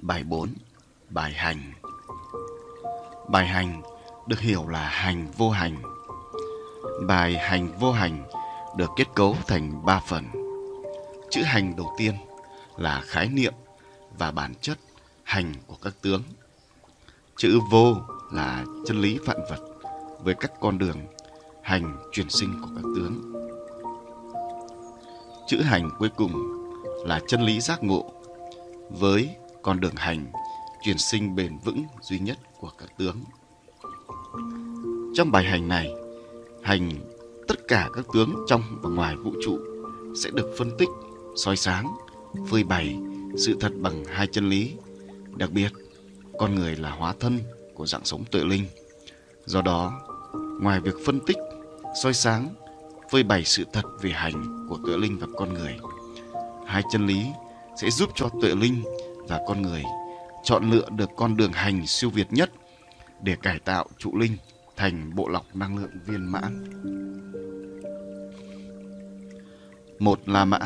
Bài 4. Bài hành Bài hành được hiểu là hành vô hành. Bài hành vô hành được kết cấu thành 3 phần. Chữ hành đầu tiên là khái niệm và bản chất hành của các tướng. Chữ vô là chân lý vạn vật với các con đường hành chuyển sinh của các tướng. Chữ hành cuối cùng là chân lý giác ngộ với con đường hành chuyển sinh bền vững duy nhất của các tướng. Trong bài hành này, hành tất cả các tướng trong và ngoài vũ trụ sẽ được phân tích, soi sáng, phơi bày sự thật bằng hai chân lý. Đặc biệt, con người là hóa thân của dạng sống tuệ linh. Do đó, ngoài việc phân tích, soi sáng, phơi bày sự thật về hành của tuệ linh và con người, hai chân lý sẽ giúp cho tuệ linh và con người chọn lựa được con đường hành siêu việt nhất để cải tạo trụ linh thành bộ lọc năng lượng viên mãn. Một là mã,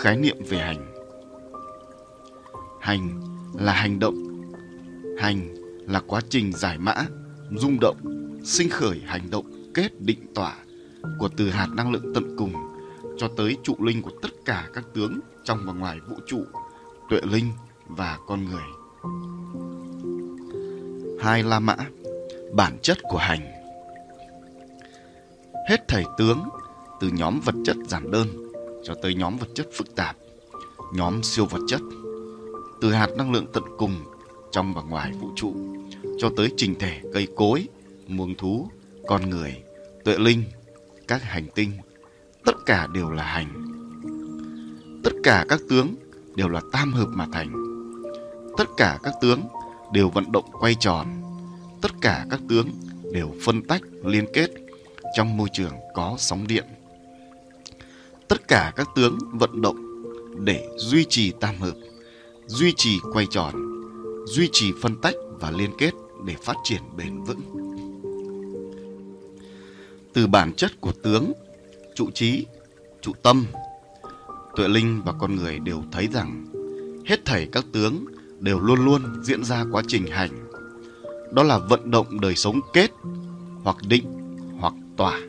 khái niệm về hành. Hành là hành động. Hành là quá trình giải mã, rung động, sinh khởi hành động kết định tỏa của từ hạt năng lượng tận cùng cho tới trụ linh của tất cả các tướng trong và ngoài vũ trụ, tuệ linh và con người. Hai La Mã Bản chất của hành Hết thầy tướng từ nhóm vật chất giản đơn cho tới nhóm vật chất phức tạp, nhóm siêu vật chất, từ hạt năng lượng tận cùng trong và ngoài vũ trụ cho tới trình thể cây cối, muông thú, con người, tuệ linh, các hành tinh, tất cả đều là hành. Tất cả các tướng đều là tam hợp mà thành. Tất cả các tướng đều vận động quay tròn. Tất cả các tướng đều phân tách liên kết trong môi trường có sóng điện. Tất cả các tướng vận động để duy trì tam hợp, duy trì quay tròn, duy trì phân tách và liên kết để phát triển bền vững. Từ bản chất của tướng, trụ trí, trụ tâm, tuệ linh và con người đều thấy rằng hết thảy các tướng đều luôn luôn diễn ra quá trình hành. Đó là vận động đời sống kết hoặc định hoặc tỏa.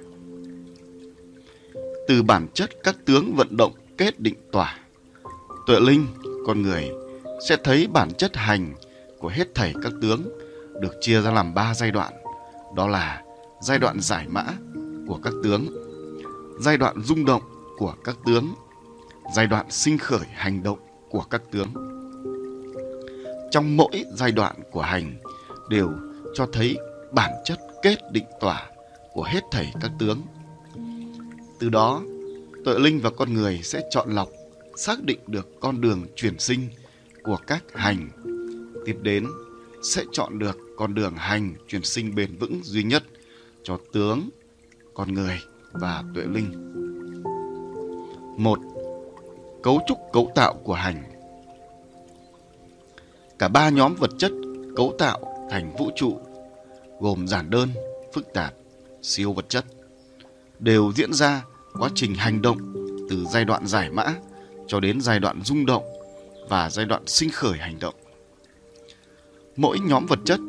Từ bản chất các tướng vận động kết định tỏa, tuệ linh, con người sẽ thấy bản chất hành của hết thảy các tướng được chia ra làm ba giai đoạn. Đó là giai đoạn giải mã của các tướng, giai đoạn rung động của các tướng, giai đoạn sinh khởi hành động của các tướng. Trong mỗi giai đoạn của hành đều cho thấy bản chất kết định tỏa của hết thảy các tướng. Từ đó, tội linh và con người sẽ chọn lọc, xác định được con đường chuyển sinh của các hành. Tiếp đến sẽ chọn được con đường hành chuyển sinh bền vững duy nhất cho tướng, con người và tuệ linh. Một, cấu trúc cấu tạo của hành. Cả ba nhóm vật chất cấu tạo thành vũ trụ gồm giản đơn, phức tạp, siêu vật chất đều diễn ra quá trình hành động từ giai đoạn giải mã cho đến giai đoạn rung động và giai đoạn sinh khởi hành động. Mỗi nhóm vật chất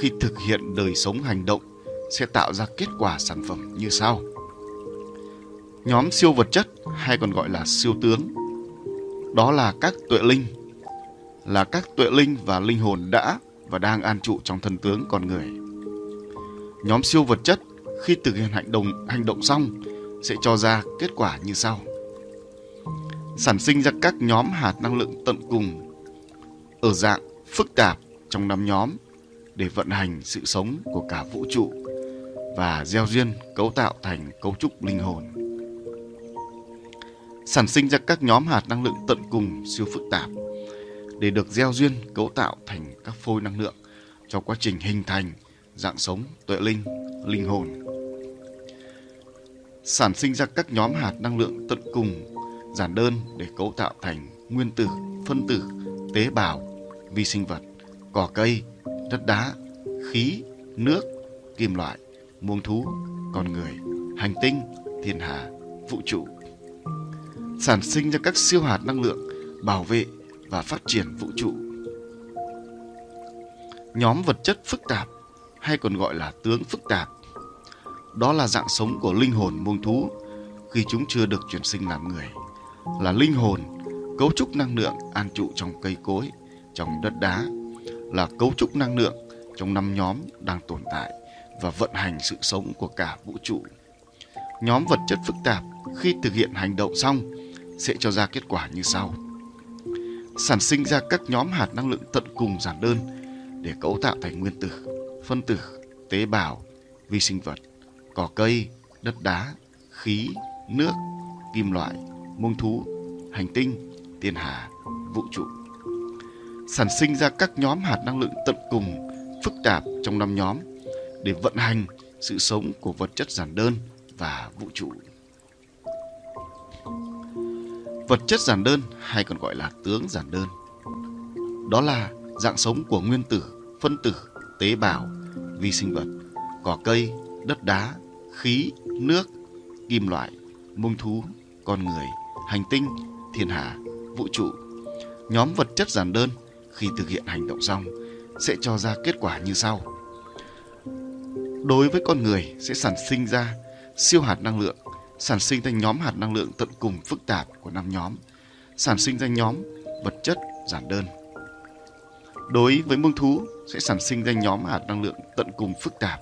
khi thực hiện đời sống hành động sẽ tạo ra kết quả sản phẩm như sau. Nhóm siêu vật chất hay còn gọi là siêu tướng đó là các tuệ linh là các tuệ linh và linh hồn đã và đang an trụ trong thân tướng con người. Nhóm siêu vật chất khi thực hiện hành động hành động xong sẽ cho ra kết quả như sau. Sản sinh ra các nhóm hạt năng lượng tận cùng ở dạng phức tạp trong năm nhóm để vận hành sự sống của cả vũ trụ và gieo duyên, cấu tạo thành cấu trúc linh hồn. Sản sinh ra các nhóm hạt năng lượng tận cùng siêu phức tạp để được gieo duyên cấu tạo thành các phôi năng lượng cho quá trình hình thành dạng sống tuệ linh, linh hồn. Sản sinh ra các nhóm hạt năng lượng tận cùng giản đơn để cấu tạo thành nguyên tử, phân tử, tế bào, vi sinh vật, cỏ cây, đất đá, khí, nước, kim loại, muông thú, con người, hành tinh, thiên hà, vũ trụ. Sản sinh ra các siêu hạt năng lượng bảo vệ và phát triển vũ trụ. Nhóm vật chất phức tạp hay còn gọi là tướng phức tạp. Đó là dạng sống của linh hồn muông thú khi chúng chưa được chuyển sinh làm người. Là linh hồn, cấu trúc năng lượng an trụ trong cây cối, trong đất đá, là cấu trúc năng lượng trong năm nhóm đang tồn tại và vận hành sự sống của cả vũ trụ. Nhóm vật chất phức tạp khi thực hiện hành động xong sẽ cho ra kết quả như sau. Sản sinh ra các nhóm hạt năng lượng tận cùng giản đơn để cấu tạo thành nguyên tử, phân tử, tế bào, vi sinh vật, cỏ cây, đất đá, khí, nước, kim loại, muông thú, hành tinh, thiên hà, vũ trụ. Sản sinh ra các nhóm hạt năng lượng tận cùng phức tạp trong năm nhóm để vận hành sự sống của vật chất giản đơn và vũ trụ. Vật chất giản đơn hay còn gọi là tướng giản đơn. Đó là dạng sống của nguyên tử, phân tử, tế bào, vi sinh vật, cỏ cây, đất đá, khí, nước, kim loại, mông thú, con người, hành tinh, thiên hà, vũ trụ. Nhóm vật chất giản đơn khi thực hiện hành động xong sẽ cho ra kết quả như sau. Đối với con người sẽ sản sinh ra siêu hạt năng lượng, sản sinh ra nhóm hạt năng lượng tận cùng phức tạp của năm nhóm, sản sinh ra nhóm vật chất giản đơn. Đối với muông thú sẽ sản sinh ra nhóm hạt năng lượng tận cùng phức tạp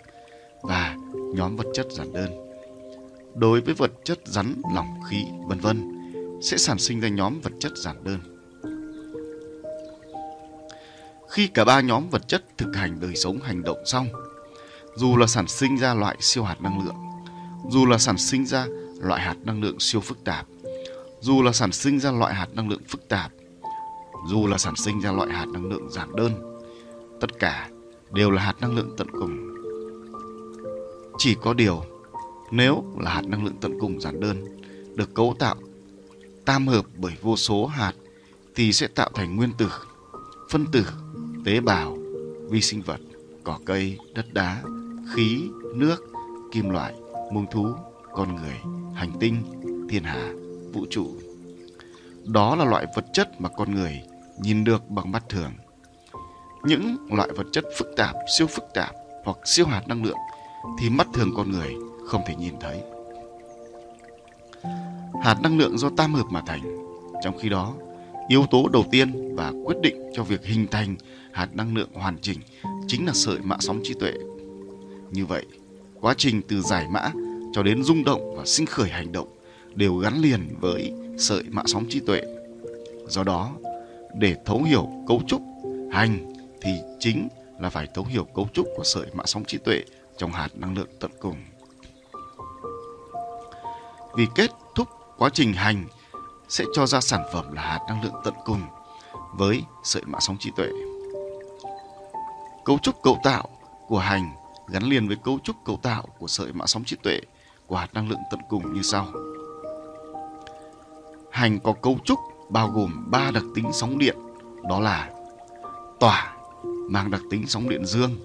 và nhóm vật chất giản đơn. Đối với vật chất rắn, lỏng, khí, vân vân sẽ sản sinh ra nhóm vật chất giản đơn. Khi cả ba nhóm vật chất thực hành đời sống hành động xong, dù là sản sinh ra loại siêu hạt năng lượng, dù là sản sinh ra loại hạt năng lượng siêu phức tạp, dù là sản sinh ra loại hạt năng lượng phức tạp, dù là sản sinh ra loại hạt năng lượng giản đơn, tất cả đều là hạt năng lượng tận cùng. Chỉ có điều, nếu là hạt năng lượng tận cùng giản đơn, được cấu tạo tam hợp bởi vô số hạt thì sẽ tạo thành nguyên tử, phân tử, tế bào, vi sinh vật, cỏ cây, đất đá, khí, nước, kim loại, muông thú, con người, hành tinh, thiên hà, vũ trụ. Đó là loại vật chất mà con người nhìn được bằng mắt thường. Những loại vật chất phức tạp, siêu phức tạp hoặc siêu hạt năng lượng thì mắt thường con người không thể nhìn thấy. Hạt năng lượng do tam hợp mà thành. Trong khi đó, yếu tố đầu tiên và quyết định cho việc hình thành hạt năng lượng hoàn chỉnh chính là sợi mạ sóng trí tuệ. Như vậy, quá trình từ giải mã cho đến rung động và sinh khởi hành động đều gắn liền với sợi mạ sóng trí tuệ. Do đó, để thấu hiểu cấu trúc hành thì chính là phải thấu hiểu cấu trúc của sợi mạ sóng trí tuệ trong hạt năng lượng tận cùng. Vì kết thúc quá trình hành sẽ cho ra sản phẩm là hạt năng lượng tận cùng với sợi mạ sóng trí tuệ. Cấu trúc cấu tạo của hành gắn liền với cấu trúc cấu tạo của sợi mạ sóng trí tuệ của hạt năng lượng tận cùng như sau. Hành có cấu trúc bao gồm ba đặc tính sóng điện, đó là tỏa mang đặc tính sóng điện dương.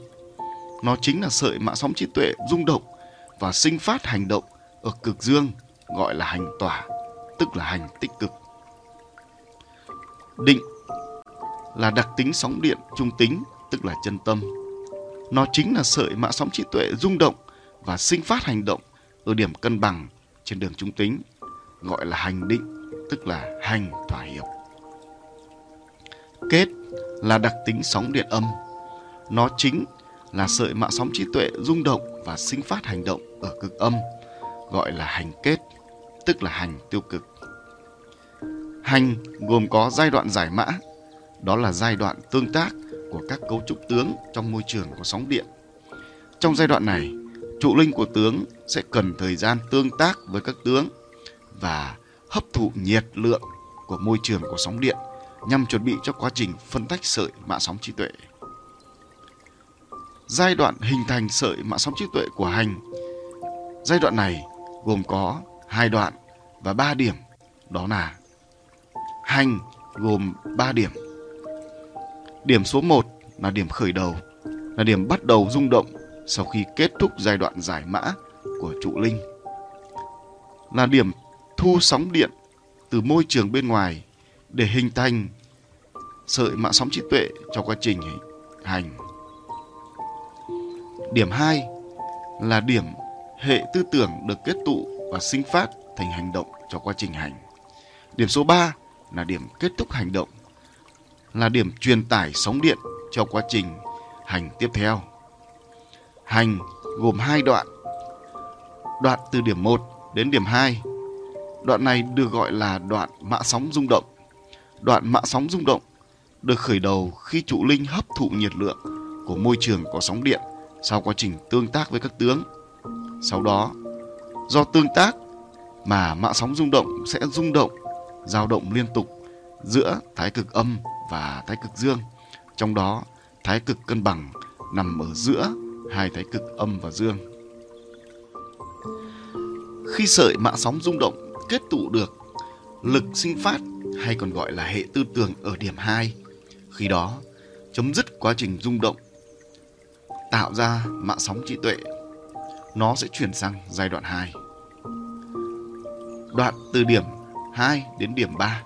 Nó chính là sợi mạ sóng trí tuệ rung động và sinh phát hành động ở cực dương gọi là hành tỏa, tức là hành tích cực. Định là đặc tính sóng điện trung tính, tức là chân tâm. Nó chính là sợi mạ sóng trí tuệ rung động và sinh phát hành động ở điểm cân bằng trên đường trung tính, gọi là hành định, tức là hành thỏa hiệp. Kết là đặc tính sóng điện âm. Nó chính là sợi mạ sóng trí tuệ rung động và sinh phát hành động ở cực âm, gọi là hành kết, tức là hành tiêu cực. Hành gồm có giai đoạn giải mã, đó là giai đoạn tương tác của các cấu trúc tướng trong môi trường của sóng điện. Trong giai đoạn này, trụ linh của tướng sẽ cần thời gian tương tác với các tướng và hấp thụ nhiệt lượng của môi trường của sóng điện nhằm chuẩn bị cho quá trình phân tách sợi mạ sóng trí tuệ. Giai đoạn hình thành sợi mạ sóng trí tuệ của hành. Giai đoạn này gồm có hai đoạn và ba điểm, đó là hành gồm 3 điểm. Điểm số 1 là điểm khởi đầu, là điểm bắt đầu rung động sau khi kết thúc giai đoạn giải mã của trụ linh. Là điểm thu sóng điện từ môi trường bên ngoài để hình thành sợi mạng sóng trí tuệ cho quá trình hành. Điểm 2 là điểm hệ tư tưởng được kết tụ và sinh phát thành hành động cho quá trình hành. Điểm số 3 là điểm kết thúc hành động, là điểm truyền tải sóng điện cho quá trình hành tiếp theo. Hành gồm hai đoạn. Đoạn từ điểm 1 đến điểm 2. Đoạn này được gọi là đoạn mạ sóng rung động. Đoạn mạ sóng rung động được khởi đầu khi trụ linh hấp thụ nhiệt lượng của môi trường có sóng điện sau quá trình tương tác với các tướng. Sau đó, do tương tác mà mạ sóng rung động sẽ rung động, dao động liên tục giữa thái cực âm và thái cực dương. Trong đó, thái cực cân bằng nằm ở giữa hai thái cực âm và dương. Khi sợi mạng sóng rung động kết tụ được lực sinh phát hay còn gọi là hệ tư tưởng ở điểm 2, khi đó chấm dứt quá trình rung động tạo ra mạng sóng trí tuệ. Nó sẽ chuyển sang giai đoạn 2 đoạn từ điểm 2 đến điểm 3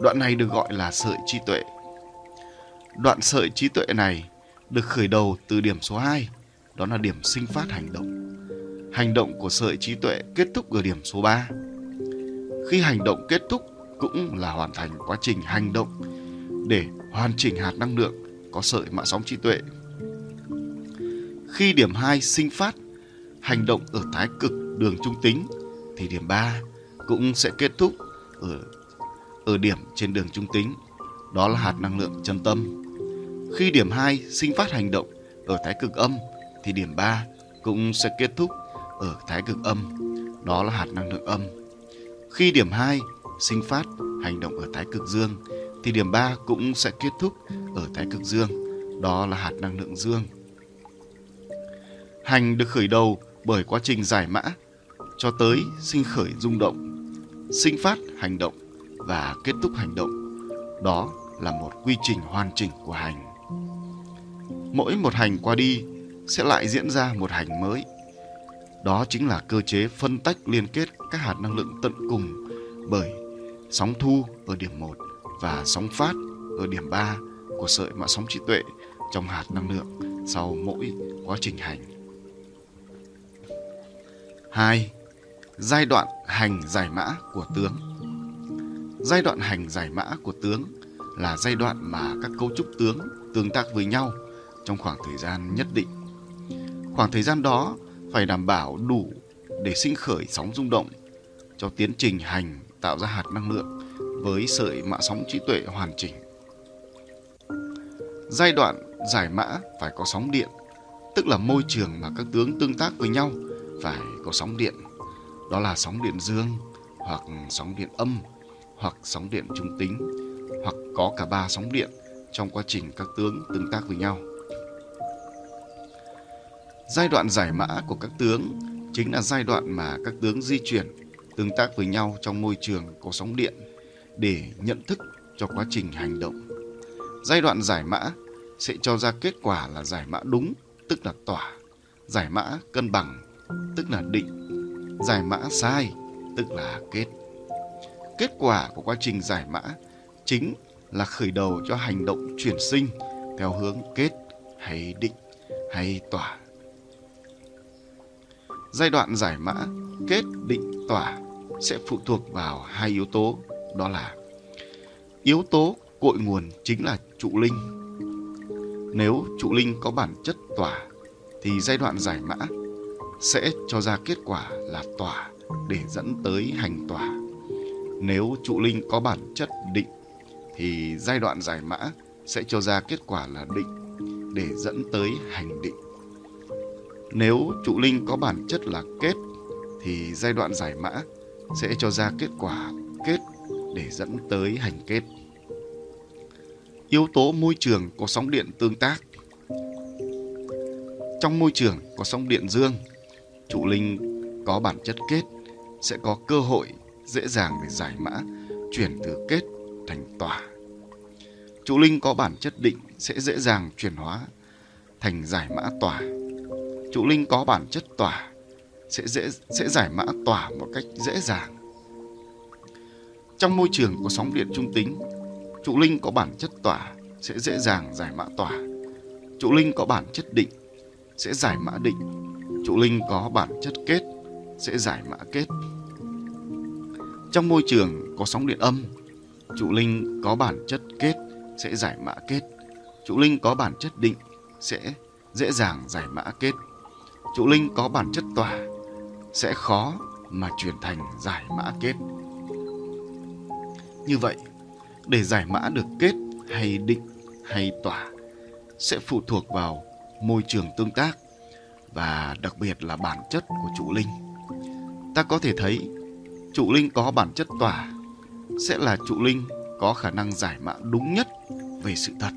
đoạn này được gọi là sợi trí tuệ. Đoạn sợi trí tuệ này được khởi đầu từ điểm số 2 đó là điểm sinh phát hành động hành động của sợi trí tuệ kết thúc ở điểm số 3 khi hành động kết thúc cũng là hoàn thành quá trình hành động để hoàn chỉnh hạt năng lượng có sợi mạng sóng trí tuệ. Khi điểm 2 sinh phát hành động ở thái cực đường trung tính thì điểm 3 cũng sẽ kết thúc ở ở điểm trên đường trung tính, đó là hạt năng lượng chân tâm. Khi điểm 2 sinh phát hành động ở thái cực âm thì điểm 3 cũng sẽ kết thúc ở thái cực âm, đó là hạt năng lượng âm. Khi điểm 2 sinh phát hành động ở thái cực dương thì điểm 3 cũng sẽ kết thúc ở thái cực dương, đó là hạt năng lượng dương. Hành được khởi đầu bởi quá trình giải mã cho tới sinh khởi rung động, sinh phát hành động và kết thúc hành động. Đó là một quy trình hoàn chỉnh của hành. Mỗi một hành qua đi sẽ lại diễn ra một hành mới. Đó chính là cơ chế phân tách liên kết các hạt năng lượng tận cùng bởi sóng thu ở điểm 1 và sóng phát ở điểm 3 của sợi mã sóng trí tuệ trong hạt năng lượng sau mỗi quá trình hành. 2. Giai đoạn hành giải mã của tướng Giai đoạn hành giải mã của tướng là giai đoạn mà các cấu trúc tướng tương tác với nhau trong khoảng thời gian nhất định. Khoảng thời gian đó phải đảm bảo đủ để sinh khởi sóng rung động cho tiến trình hành tạo ra hạt năng lượng với sợi mã sóng trí tuệ hoàn chỉnh. Giai đoạn giải mã phải có sóng điện, tức là môi trường mà các tướng tương tác với nhau phải có sóng điện. Đó là sóng điện dương, hoặc sóng điện âm, hoặc sóng điện trung tính, hoặc có cả ba sóng điện trong quá trình các tướng tương tác với nhau. Giai đoạn giải mã của các tướng chính là giai đoạn mà các tướng di chuyển tương tác với nhau trong môi trường có sóng điện để nhận thức cho quá trình hành động. Giai đoạn giải mã sẽ cho ra kết quả là giải mã đúng, tức là tỏa, giải mã cân bằng, tức là định, giải mã sai, tức là kết. Kết quả của quá trình giải mã chính là khởi đầu cho hành động chuyển sinh theo hướng kết hay định hay tỏa. Giai đoạn giải mã, kết, định, tỏa sẽ phụ thuộc vào hai yếu tố, đó là yếu tố cội nguồn chính là trụ linh. Nếu trụ linh có bản chất tỏa thì giai đoạn giải mã sẽ cho ra kết quả là tỏa để dẫn tới hành tỏa. Nếu trụ linh có bản chất định thì giai đoạn giải mã sẽ cho ra kết quả là định để dẫn tới hành định. Nếu trụ linh có bản chất là kết thì giai đoạn giải mã sẽ cho ra kết quả kết để dẫn tới hành kết. Yếu tố môi trường có sóng điện tương tác. Trong môi trường có sóng điện dương, trụ linh có bản chất kết sẽ có cơ hội dễ dàng để giải mã chuyển từ kết thành tỏa. Trụ linh có bản chất định sẽ dễ dàng chuyển hóa thành giải mã tỏa. Trụ linh có bản chất tỏa sẽ dễ sẽ giải mã tỏa một cách dễ dàng trong môi trường có sóng điện trung tính, trụ linh có bản chất tỏa sẽ dễ dàng giải mã tỏa. Trụ linh có bản chất định sẽ giải mã định. Trụ linh có bản chất kết sẽ giải mã kết. Trong môi trường có sóng điện âm, trụ linh có bản chất kết sẽ giải mã kết. Trụ linh có bản chất định sẽ dễ dàng giải mã kết. Trụ linh có bản chất tỏa sẽ khó mà chuyển thành giải mã kết. Như vậy, để giải mã được kết hay định hay tỏa sẽ phụ thuộc vào môi trường tương tác và đặc biệt là bản chất của trụ linh. Ta có thể thấy trụ linh có bản chất tỏa sẽ là trụ linh có khả năng giải mã đúng nhất về sự thật,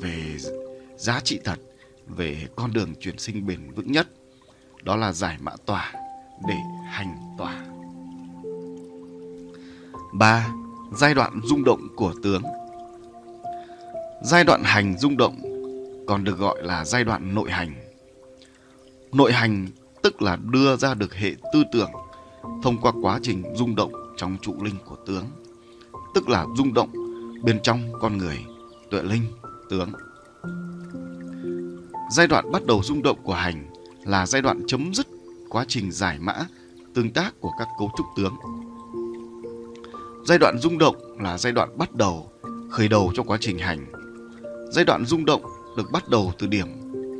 về giá trị thật, về con đường chuyển sinh bền vững nhất. Đó là giải mã tỏa để hành tỏa. 3. Giai đoạn rung động của tướng Giai đoạn hành rung động còn được gọi là giai đoạn nội hành. Nội hành tức là đưa ra được hệ tư tưởng thông qua quá trình rung động trong trụ linh của tướng, tức là rung động bên trong con người, tuệ linh, tướng. Giai đoạn bắt đầu rung động của hành là giai đoạn chấm dứt quá trình giải mã, tương tác của các cấu trúc tướng. Giai đoạn rung động là giai đoạn bắt đầu, khởi đầu cho quá trình hành. Giai đoạn rung động được bắt đầu từ điểm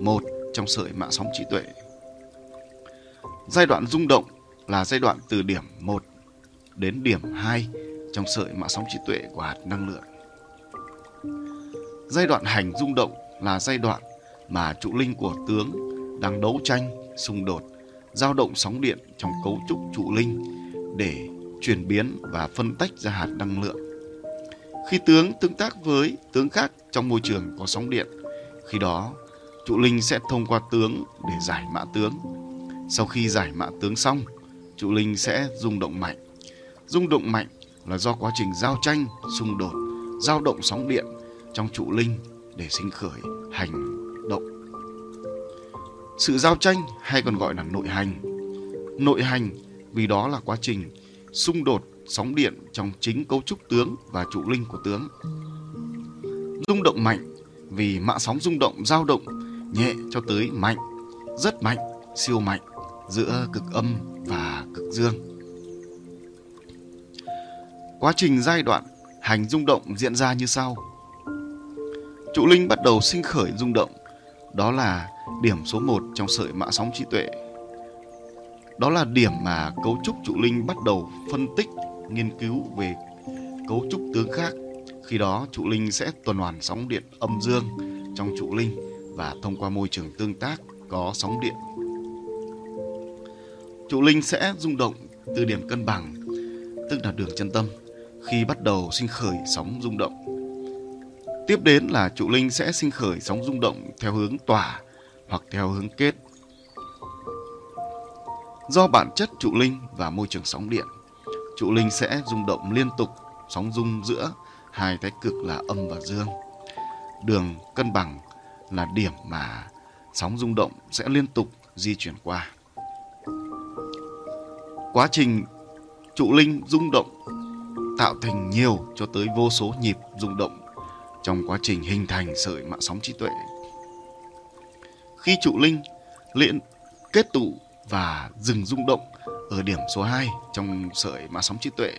1 trong sợi mạng sóng trí tuệ. Giai đoạn rung động là giai đoạn từ điểm 1 đến điểm 2 trong sợi mạng sóng trí tuệ của hạt năng lượng. Giai đoạn hành rung động là giai đoạn mà trụ linh của tướng đang đấu tranh, xung đột, dao động sóng điện trong cấu trúc trụ linh để chuyển biến và phân tách ra hạt năng lượng. Khi tướng tương tác với tướng khác trong môi trường có sóng điện, khi đó trụ linh sẽ thông qua tướng để giải mã tướng. Sau khi giải mã tướng xong, trụ linh sẽ rung động mạnh. Rung động mạnh là do quá trình giao tranh, xung đột, dao động sóng điện trong trụ linh để sinh khởi hành. Sự giao tranh hay còn gọi là nội hành. Nội hành vì đó là quá trình xung đột sóng điện trong chính cấu trúc tướng và trụ linh của tướng. Rung động mạnh vì mạ sóng rung động dao động nhẹ cho tới mạnh, rất mạnh, siêu mạnh giữa cực âm và cực dương. Quá trình giai đoạn hành rung động diễn ra như sau. Trụ linh bắt đầu sinh khởi rung động, đó là điểm số 1 trong sợi mã sóng trí tuệ. Đó là điểm mà cấu trúc trụ linh bắt đầu phân tích, nghiên cứu về cấu trúc tướng khác. Khi đó trụ linh sẽ tuần hoàn sóng điện âm dương trong trụ linh và thông qua môi trường tương tác có sóng điện. Trụ linh sẽ rung động từ điểm cân bằng, tức là đường chân tâm, khi bắt đầu sinh khởi sóng rung động. Tiếp đến là trụ linh sẽ sinh khởi sóng rung động theo hướng tỏa hoặc theo hướng kết. Do bản chất trụ linh và môi trường sóng điện, trụ linh sẽ rung động liên tục sóng rung giữa hai thái cực là âm và dương. Đường cân bằng là điểm mà sóng rung động sẽ liên tục di chuyển qua. Quá trình trụ linh rung động tạo thành nhiều cho tới vô số nhịp rung động trong quá trình hình thành sợi mạng sóng trí tuệ. Khi trụ linh liên kết tụ và dừng rung động ở điểm số 2 trong sợi mạng sóng trí tuệ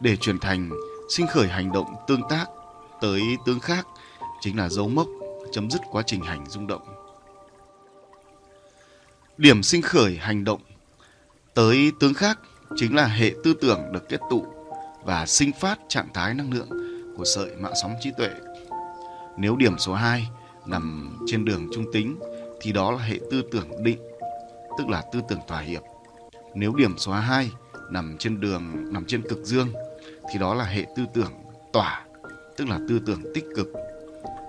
để chuyển thành sinh khởi hành động tương tác tới tương khác, chính là dấu mốc chấm dứt quá trình hành rung động. Điểm sinh khởi hành động tới tướng khác chính là hệ tư tưởng được kết tụ và sinh phát trạng thái năng lượng của sợi mạng sóng trí tuệ. Nếu điểm số 2 nằm trên đường trung tính thì đó là hệ tư tưởng định, tức là tư tưởng thỏa hiệp. Nếu điểm số 2 nằm trên đường nằm trên cực dương thì đó là hệ tư tưởng tỏa, tức là tư tưởng tích cực.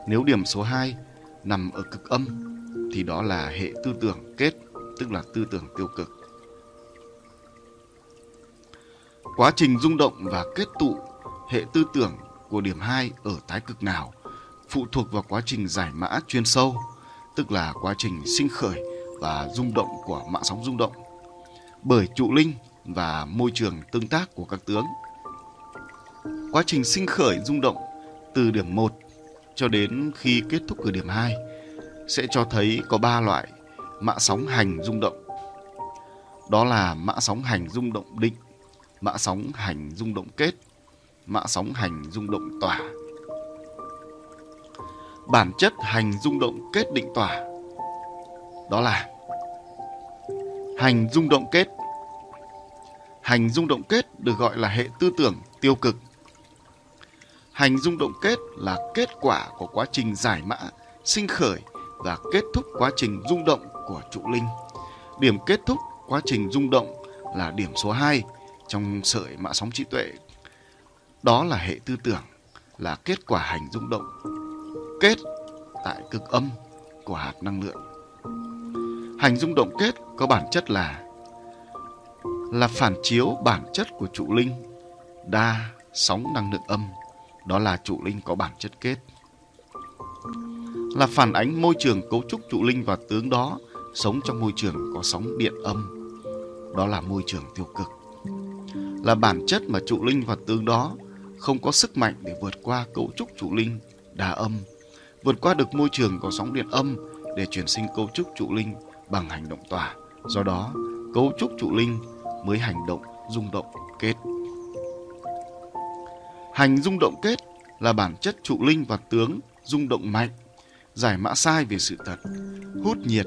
Nếu điểm số 2 nằm ở cực âm thì đó là hệ tư tưởng kết, tức là tư tưởng tiêu cực. Quá trình rung động và kết tụ hệ tư tưởng của điểm 2 ở thái cực nào phụ thuộc vào quá trình giải mã chuyên sâu, tức là quá trình sinh khởi và rung động của mạng sóng rung động bởi trụ linh và môi trường tương tác của các tướng. Quá trình sinh khởi rung động từ điểm 1 cho đến khi kết thúc ở điểm 2 sẽ cho thấy có ba loại mã sóng hành rung động. Đó là mã sóng hành rung động định, mã sóng hành rung động kết, mã sóng hành rung động tỏa. Bản chất hành rung động kết định tỏa đó là hành rung động kết. Hành rung động kết được gọi là hệ tư tưởng tiêu cực. Hành rung động kết là kết quả của quá trình giải mã, sinh khởi và kết thúc quá trình rung động của trụ linh. Điểm kết thúc quá trình rung động là điểm số 2 trong sợi mã sóng trí tuệ. Đó là hệ tư tưởng, là kết quả hành rung động kết tại cực âm của hạt năng lượng. Hành rung động kết có bản chất là là phản chiếu bản chất của trụ linh, đa sóng năng lượng âm, đó là trụ linh có bản chất kết là phản ánh môi trường cấu trúc trụ linh và tướng đó sống trong môi trường có sóng điện âm, đó là môi trường tiêu cực là bản chất mà trụ linh và tướng đó không có sức mạnh để vượt qua cấu trúc trụ linh đa âm vượt qua được môi trường có sóng điện âm để chuyển sinh cấu trúc trụ linh bằng hành động tỏa. Do đó, cấu trúc trụ linh mới hành động, rung động, kết. Hành rung động kết là bản chất trụ linh và tướng rung động mạnh, giải mã sai về sự thật, hút nhiệt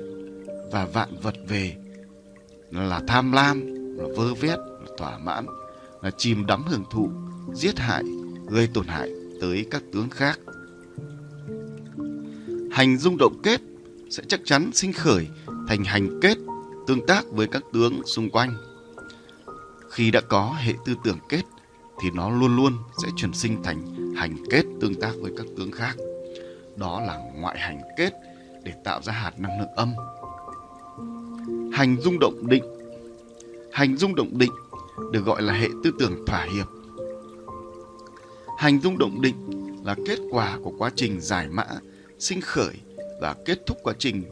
và vạn vật về. Là tham lam, là vơ vét, là thỏa mãn, là chìm đắm hưởng thụ, giết hại, gây tổn hại tới các tướng khác hành dung động kết sẽ chắc chắn sinh khởi thành hành kết tương tác với các tướng xung quanh. Khi đã có hệ tư tưởng kết thì nó luôn luôn sẽ chuyển sinh thành hành kết tương tác với các tướng khác. Đó là ngoại hành kết để tạo ra hạt năng lượng âm. Hành dung động định. Hành dung động định được gọi là hệ tư tưởng thỏa hiệp. Hành dung động định là kết quả của quá trình giải mã sinh khởi và kết thúc quá trình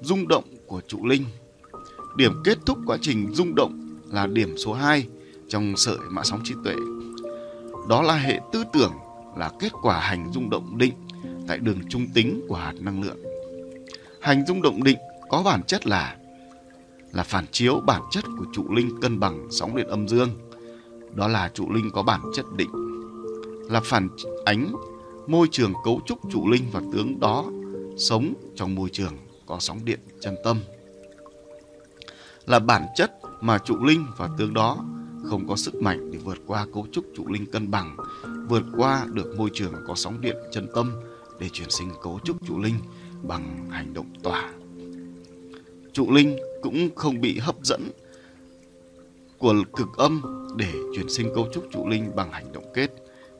rung động của trụ linh. Điểm kết thúc quá trình rung động là điểm số 2 trong sợi mã sóng trí tuệ. Đó là hệ tư tưởng, là kết quả hành rung động định tại đường trung tính của hạt năng lượng. Hành rung động định có bản chất là là phản chiếu bản chất của trụ linh cân bằng sóng điện âm dương. Đó là trụ linh có bản chất định. Là phản ánh môi trường cấu trúc trụ linh và tướng đó sống trong môi trường có sóng điện chân tâm là bản chất mà trụ linh và tướng đó không có sức mạnh để vượt qua cấu trúc trụ linh cân bằng, vượt qua được môi trường có sóng điện chân tâm để chuyển sinh cấu trúc trụ linh bằng hành động tỏa. Trụ linh cũng không bị hấp dẫn của cực âm để chuyển sinh cấu trúc trụ linh bằng hành động kết.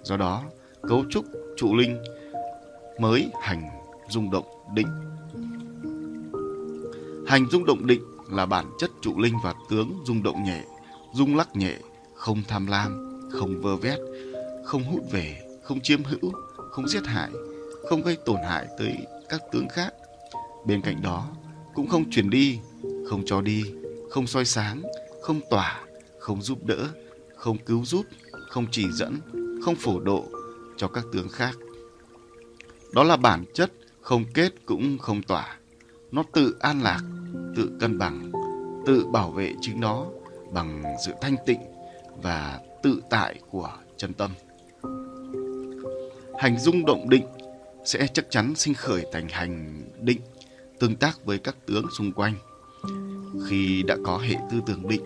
Do đó, cấu trúc trụ linh mới hành dung động định Hành dung động định là bản chất trụ linh và tướng rung động nhẹ, rung lắc nhẹ, không tham lam, không vơ vét, không hút về, không chiếm hữu, không giết hại, không gây tổn hại tới các tướng khác. Bên cạnh đó, cũng không chuyển đi, không cho đi, không soi sáng, không tỏa, không giúp đỡ, không cứu giúp, không chỉ dẫn, không phổ độ cho các tướng khác. Đó là bản chất không kết cũng không tỏa. Nó tự an lạc, tự cân bằng, tự bảo vệ chính nó bằng sự thanh tịnh và tự tại của chân tâm hành dung động định sẽ chắc chắn sinh khởi thành hành định, tương tác với các tướng xung quanh khi đã có hệ tư tưởng định,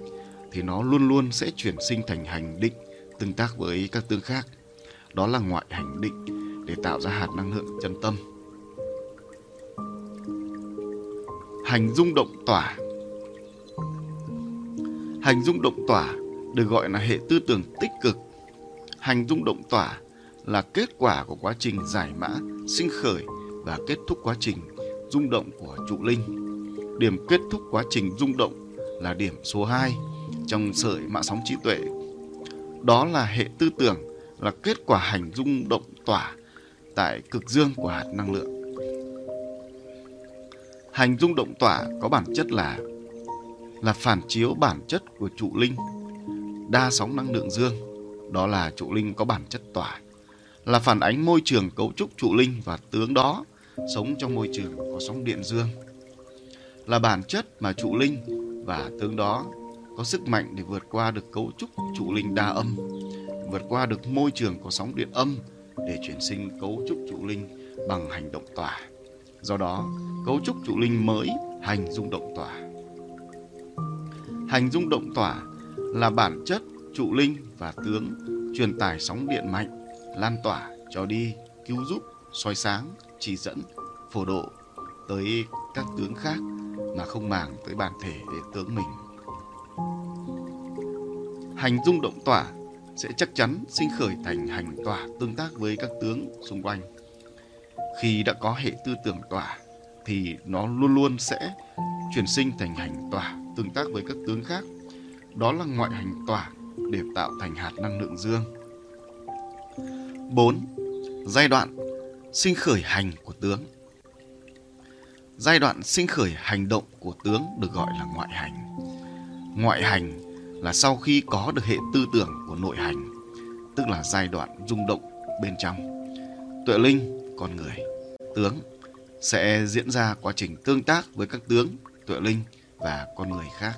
thì nó luôn luôn sẽ chuyển sinh thành hành định, tương tác với các tướng khác đó là ngoại hành định để tạo ra hạt năng lượng chân tâm. Hành dung động tỏa. Hành dung động tỏa được gọi là hệ tư tưởng tích cực. Hành dung động tỏa là kết quả của quá trình giải mã, sinh khởi và kết thúc quá trình rung động của trụ linh. Điểm kết thúc quá trình rung động là điểm số 2 trong sợi mạng sóng trí tuệ. Đó là hệ tư tưởng là kết quả hành rung động tỏa tại cực dương của hạt năng lượng. Hành rung động tỏa có bản chất là là phản chiếu bản chất của trụ linh đa sóng năng lượng dương đó là trụ linh có bản chất tỏa là phản ánh môi trường cấu trúc trụ linh và tướng đó sống trong môi trường có sóng điện dương. Là bản chất mà trụ linh và tướng đó có sức mạnh để vượt qua được cấu trúc trụ linh đa âm, vượt qua được môi trường có sóng điện âm để chuyển sinh cấu trúc trụ linh bằng hành động tỏa. Do đó, cấu trúc trụ linh mới hành dung động tỏa. Hành dung động tỏa là bản chất trụ linh và tướng truyền tải sóng điện mạnh, lan tỏa cho đi, cứu giúp, soi sáng, chỉ dẫn, phổ độ tới các tướng khác mà không màng tới bản thể để tướng mình. Hành dung động tỏa sẽ chắc chắn sinh khởi thành hành tỏa tương tác với các tướng xung quanh. Khi đã có hệ tư tưởng tỏa thì nó luôn luôn sẽ chuyển sinh thành hành tỏa tương tác với các tướng khác. Đó là ngoại hành tỏa để tạo thành hạt năng lượng dương. 4. Giai đoạn sinh khởi hành của tướng Giai đoạn sinh khởi hành động của tướng được gọi là ngoại hành. Ngoại hành là sau khi có được hệ tư tưởng của nội hành, tức là giai đoạn rung động bên trong. Tuệ linh, con người, tướng sẽ diễn ra quá trình tương tác với các tướng, tuệ linh và con người khác.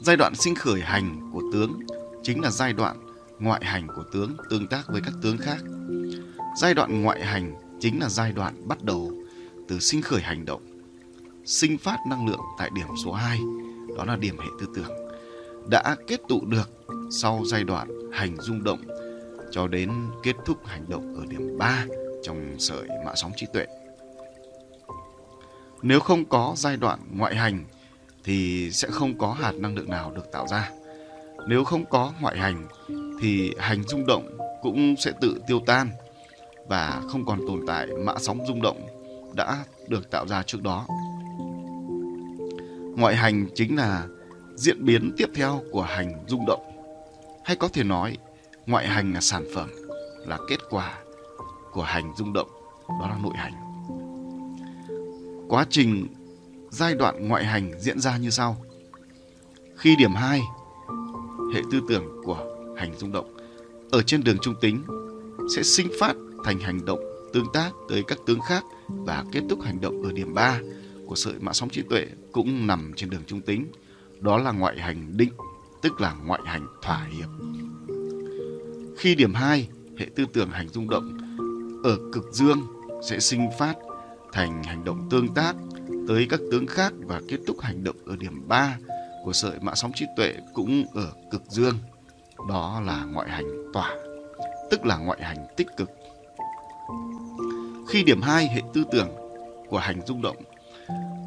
Giai đoạn sinh khởi hành của tướng chính là giai đoạn ngoại hành của tướng tương tác với các tướng khác. Giai đoạn ngoại hành chính là giai đoạn bắt đầu từ sinh khởi hành động, sinh phát năng lượng tại điểm số 2, đó là điểm hệ tư tưởng, đã kết tụ được sau giai đoạn hành rung động cho đến kết thúc hành động ở điểm 3 trong sợi mã sóng trí tuệ. Nếu không có giai đoạn ngoại hành thì sẽ không có hạt năng lượng nào được tạo ra. Nếu không có ngoại hành thì hành rung động cũng sẽ tự tiêu tan và không còn tồn tại mã sóng rung động đã được tạo ra trước đó. Ngoại hành chính là diễn biến tiếp theo của hành rung động. Hay có thể nói, ngoại hành là sản phẩm, là kết quả của hành rung động, đó là nội hành. Quá trình giai đoạn ngoại hành diễn ra như sau. Khi điểm 2, hệ tư tưởng của hành rung động ở trên đường trung tính sẽ sinh phát thành hành động tương tác tới các tướng khác và kết thúc hành động ở điểm 3 của sợi mã sóng trí tuệ cũng nằm trên đường trung tính. Đó là ngoại hành định, tức là ngoại hành thỏa hiệp. Khi điểm 2, hệ tư tưởng hành rung động ở cực dương sẽ sinh phát thành hành động tương tác tới các tướng khác và kết thúc hành động ở điểm 3 của sợi mã sóng trí tuệ cũng ở cực dương. Đó là ngoại hành tỏa, tức là ngoại hành tích cực. Khi điểm 2 hệ tư tưởng của hành rung động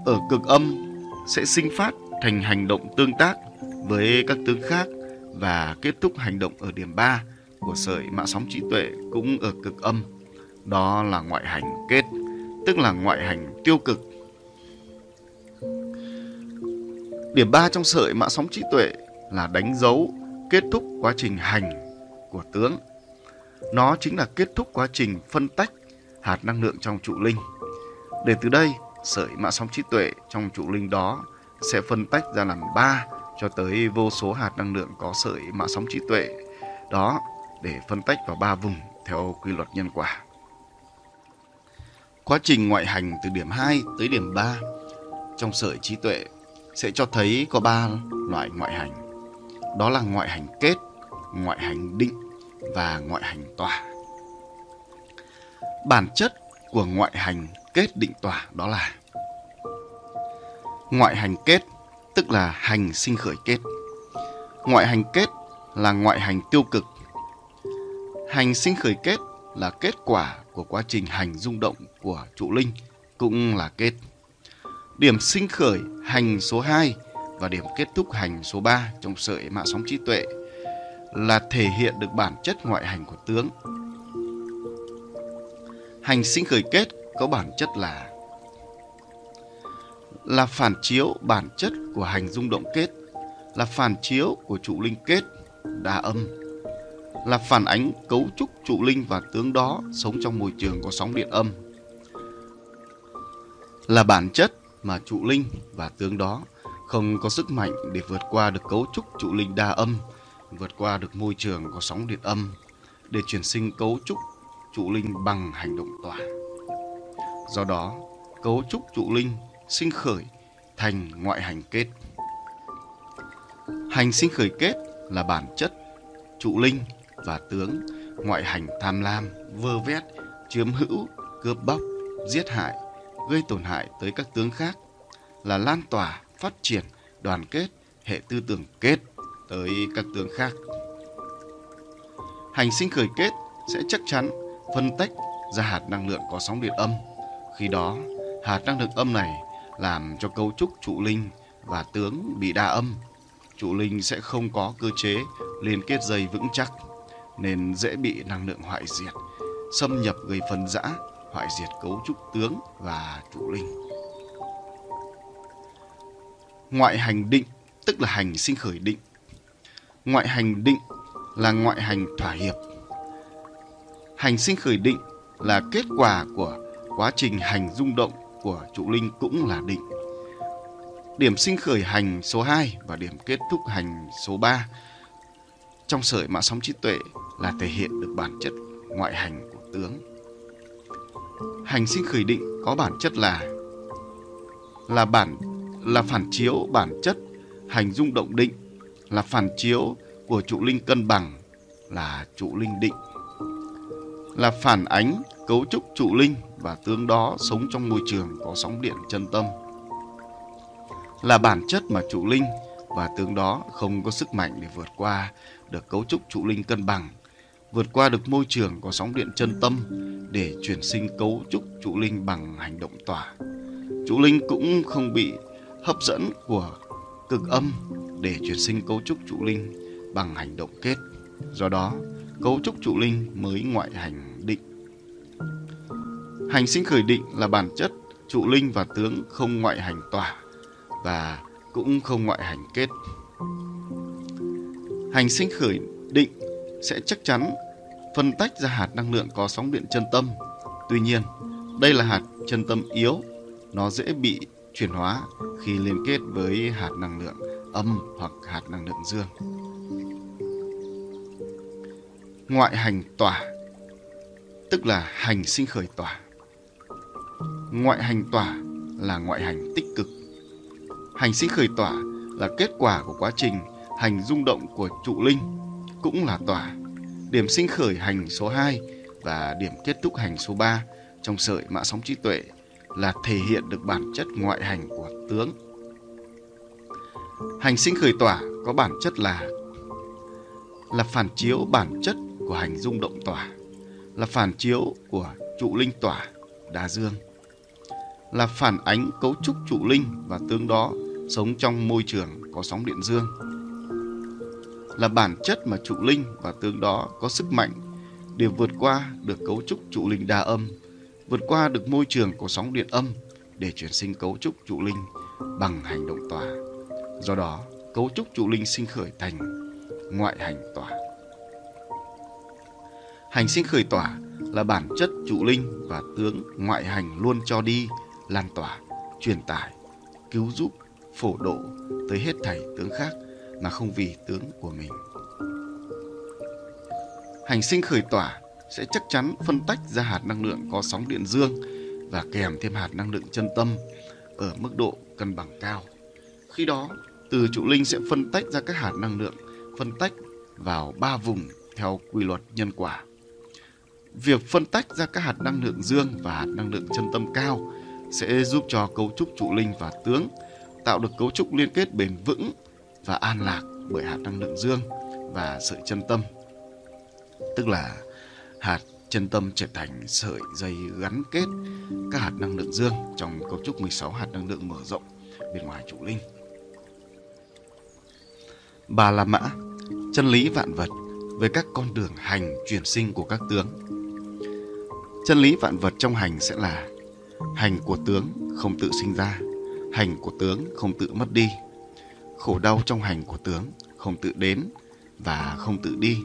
ở cực âm sẽ sinh phát thành hành động tương tác với các tướng khác và kết thúc hành động ở điểm 3 của sợi mã sóng trí tuệ cũng ở cực âm. Đó là ngoại hành kết, tức là ngoại hành tiêu cực. Điểm 3 trong sợi mã sóng trí tuệ là đánh dấu kết thúc quá trình hành của tướng. Nó chính là kết thúc quá trình phân tách hạt năng lượng trong trụ linh. Để từ đây, sợi mã sóng trí tuệ trong trụ linh đó sẽ phân tách ra làm ba cho tới vô số hạt năng lượng có sợi mã sóng trí tuệ đó để phân tách vào ba vùng theo quy luật nhân quả. Quá trình ngoại hành từ điểm 2 tới điểm 3 trong sợi trí tuệ sẽ cho thấy có ba loại ngoại hành. Đó là ngoại hành kết, ngoại hành định và ngoại hành tỏa. Bản chất của ngoại hành kết định tỏa đó là ngoại hành kết, tức là hành sinh khởi kết. Ngoại hành kết là ngoại hành tiêu cực. Hành sinh khởi kết là kết quả của quá trình hành rung động của trụ linh cũng là kết. Điểm sinh khởi hành số 2 và điểm kết thúc hành số 3 trong sợi mạ sóng trí tuệ là thể hiện được bản chất ngoại hành của tướng. Hành sinh khởi kết có bản chất là là phản chiếu bản chất của hành dung động kết, là phản chiếu của trụ linh kết, đa âm, là phản ánh cấu trúc trụ linh và tướng đó sống trong môi trường có sóng điện âm, là bản chất mà trụ linh và tướng đó không có sức mạnh để vượt qua được cấu trúc trụ linh đa âm, vượt qua được môi trường có sóng điện âm để chuyển sinh cấu trúc trụ linh bằng hành động tỏa. Do đó, cấu trúc trụ linh sinh khởi thành ngoại hành kết. Hành sinh khởi kết là bản chất, trụ linh và tướng ngoại hành tham lam, vơ vét, chiếm hữu, cướp bóc, giết hại, gây tổn hại tới các tướng khác là lan tỏa, phát triển, đoàn kết, hệ tư tưởng kết tới các tướng khác. Hành sinh khởi kết sẽ chắc chắn phân tách ra hạt năng lượng có sóng điện âm. Khi đó, hạt năng lượng âm này làm cho cấu trúc trụ linh và tướng bị đa âm. Trụ linh sẽ không có cơ chế liên kết dây vững chắc nên dễ bị năng lượng hoại diệt, xâm nhập gây phân rã, hoại diệt cấu trúc tướng và trụ linh. Ngoại hành định tức là hành sinh khởi định. Ngoại hành định là ngoại hành thỏa hiệp. Hành sinh khởi định là kết quả của quá trình hành rung động của trụ linh cũng là định. Điểm sinh khởi hành số 2 và điểm kết thúc hành số 3 trong sợi mã sóng trí tuệ là thể hiện được bản chất ngoại hành của tướng. Hành sinh khởi định có bản chất là là bản, là phản chiếu bản chất hành dung động định, là phản chiếu của trụ linh cân bằng là trụ linh định là phản ánh cấu trúc trụ linh và tướng đó sống trong môi trường có sóng điện chân tâm là bản chất mà trụ linh và tướng đó không có sức mạnh để vượt qua được cấu trúc trụ linh cân bằng vượt qua được môi trường có sóng điện chân tâm để chuyển sinh cấu trúc trụ linh bằng hành động tỏa trụ linh cũng không bị hấp dẫn của cực âm để chuyển sinh cấu trúc trụ linh bằng hành động kết. Do đó, cấu trúc trụ linh mới ngoại hành. Hành sinh khởi định là bản chất trụ linh và tướng không ngoại hành tỏa và cũng không ngoại hành kết. Hành sinh khởi định sẽ chắc chắn phân tách ra hạt năng lượng có sóng điện chân tâm. Tuy nhiên, đây là hạt chân tâm yếu, nó dễ bị chuyển hóa khi liên kết với hạt năng lượng âm hoặc hạt năng lượng dương. Ngoại hành tỏa tức là hành sinh khởi tỏa. Ngoại hành tỏa là ngoại hành tích cực. Hành sinh khởi tỏa là kết quả của quá trình hành rung động của trụ linh, cũng là tỏa. Điểm sinh khởi hành số 2 và điểm kết thúc hành số 3 trong sợi mã sóng trí tuệ là thể hiện được bản chất ngoại hành của tướng. Hành sinh khởi tỏa có bản chất là là phản chiếu bản chất của hành dung động tỏa, là phản chiếu của trụ linh tỏa đa dương, là phản ánh cấu trúc trụ linh và tướng đó sống trong môi trường có sóng điện dương, là bản chất mà trụ linh và tướng đó có sức mạnh để vượt qua được cấu trúc trụ linh đa âm vượt qua được môi trường của sóng điện âm để chuyển sinh cấu trúc trụ linh bằng hành động tỏa. Do đó, cấu trúc trụ linh sinh khởi thành ngoại hành tỏa. Hành sinh khởi tỏa là bản chất trụ linh và tướng ngoại hành luôn cho đi, lan tỏa, truyền tải, cứu giúp, phổ độ tới hết thảy tướng khác mà không vì tướng của mình. Hành sinh khởi tỏa sẽ chắc chắn phân tách ra hạt năng lượng có sóng điện dương và kèm thêm hạt năng lượng chân tâm ở mức độ cân bằng cao. Khi đó, từ trụ linh sẽ phân tách ra các hạt năng lượng, phân tách vào ba vùng theo quy luật nhân quả. Việc phân tách ra các hạt năng lượng dương và hạt năng lượng chân tâm cao sẽ giúp cho cấu trúc trụ linh và tướng tạo được cấu trúc liên kết bền vững và an lạc bởi hạt năng lượng dương và sợi chân tâm. Tức là hạt chân tâm trở thành sợi dây gắn kết các hạt năng lượng dương trong cấu trúc 16 hạt năng lượng mở rộng bên ngoài trụ linh. Bà La Mã, chân lý vạn vật với các con đường hành chuyển sinh của các tướng. Chân lý vạn vật trong hành sẽ là hành của tướng không tự sinh ra, hành của tướng không tự mất đi, khổ đau trong hành của tướng không tự đến và không tự đi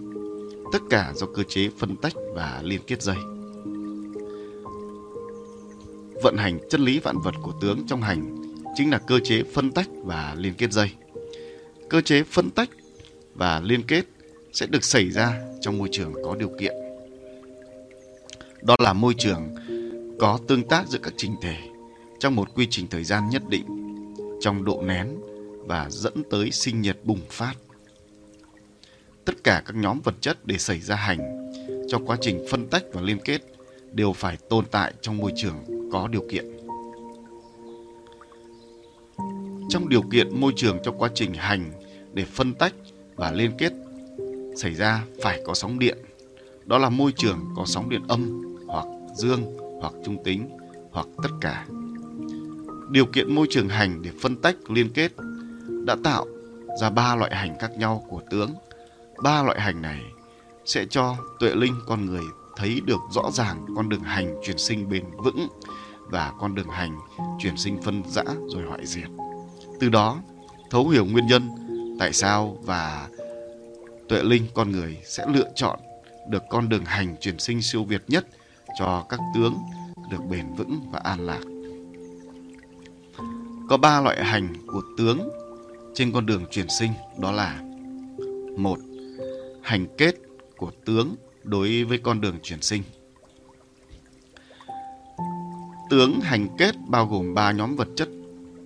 tất cả do cơ chế phân tách và liên kết dây. Vận hành chân lý vạn vật của tướng trong hành chính là cơ chế phân tách và liên kết dây. Cơ chế phân tách và liên kết sẽ được xảy ra trong môi trường có điều kiện. Đó là môi trường có tương tác giữa các trình thể, trong một quy trình thời gian nhất định trong độ nén và dẫn tới sinh nhiệt bùng phát. Tất cả các nhóm vật chất để xảy ra hành trong quá trình phân tách và liên kết đều phải tồn tại trong môi trường có điều kiện. Trong điều kiện môi trường trong quá trình hành để phân tách và liên kết xảy ra phải có sóng điện. Đó là môi trường có sóng điện âm hoặc dương hoặc trung tính hoặc tất cả. Điều kiện môi trường hành để phân tách liên kết đã tạo ra ba loại hành khác nhau của tướng. Ba loại hành này sẽ cho tuệ linh con người thấy được rõ ràng con đường hành chuyển sinh bền vững và con đường hành chuyển sinh phân rã rồi hoại diệt. Từ đó, thấu hiểu nguyên nhân tại sao và tuệ linh con người sẽ lựa chọn được con đường hành chuyển sinh siêu việt nhất cho các tướng được bền vững và an lạc. Có ba loại hành của tướng trên con đường chuyển sinh đó là một hành kết của tướng đối với con đường chuyển sinh. Tướng hành kết bao gồm ba nhóm vật chất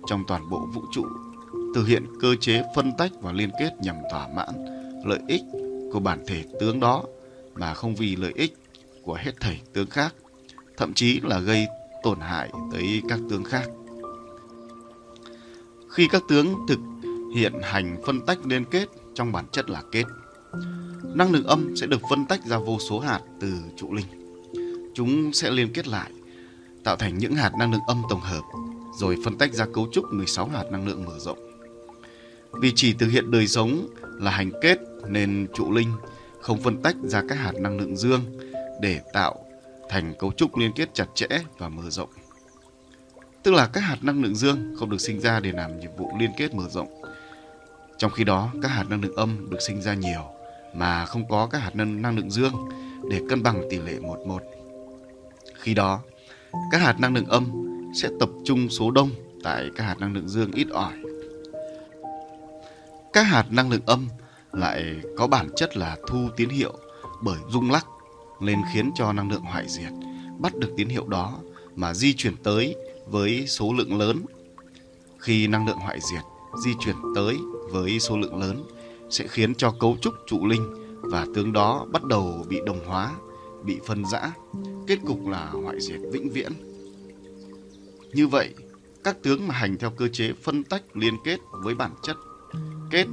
trong toàn bộ vũ trụ, thực hiện cơ chế phân tách và liên kết nhằm thỏa mãn lợi ích của bản thể tướng đó mà không vì lợi ích của hết thảy tướng khác, thậm chí là gây tổn hại tới các tướng khác. Khi các tướng thực hiện hành phân tách liên kết trong bản chất là kết, năng lượng âm sẽ được phân tách ra vô số hạt từ trụ linh. Chúng sẽ liên kết lại, tạo thành những hạt năng lượng âm tổng hợp, rồi phân tách ra cấu trúc 16 hạt năng lượng mở rộng. Vì chỉ thực hiện đời sống là hành kết nên trụ linh không phân tách ra các hạt năng lượng dương để tạo thành cấu trúc liên kết chặt chẽ và mở rộng. Tức là các hạt năng lượng dương không được sinh ra để làm nhiệm vụ liên kết mở rộng. Trong khi đó, các hạt năng lượng âm được sinh ra nhiều mà không có các hạt năng lượng dương để cân bằng tỷ lệ một một. Khi đó, các hạt năng lượng âm sẽ tập trung số đông tại các hạt năng lượng dương ít ỏi. Các hạt năng lượng âm lại có bản chất là thu tín hiệu bởi rung lắc nên khiến cho năng lượng hoại diệt bắt được tín hiệu đó mà di chuyển tới với số lượng lớn. Khi năng lượng hoại diệt di chuyển tới với số lượng lớn sẽ khiến cho cấu trúc trụ linh và tướng đó bắt đầu bị đồng hóa, bị phân rã, kết cục là hoại diệt vĩnh viễn. Như vậy, các tướng mà hành theo cơ chế phân tách liên kết với bản chất kết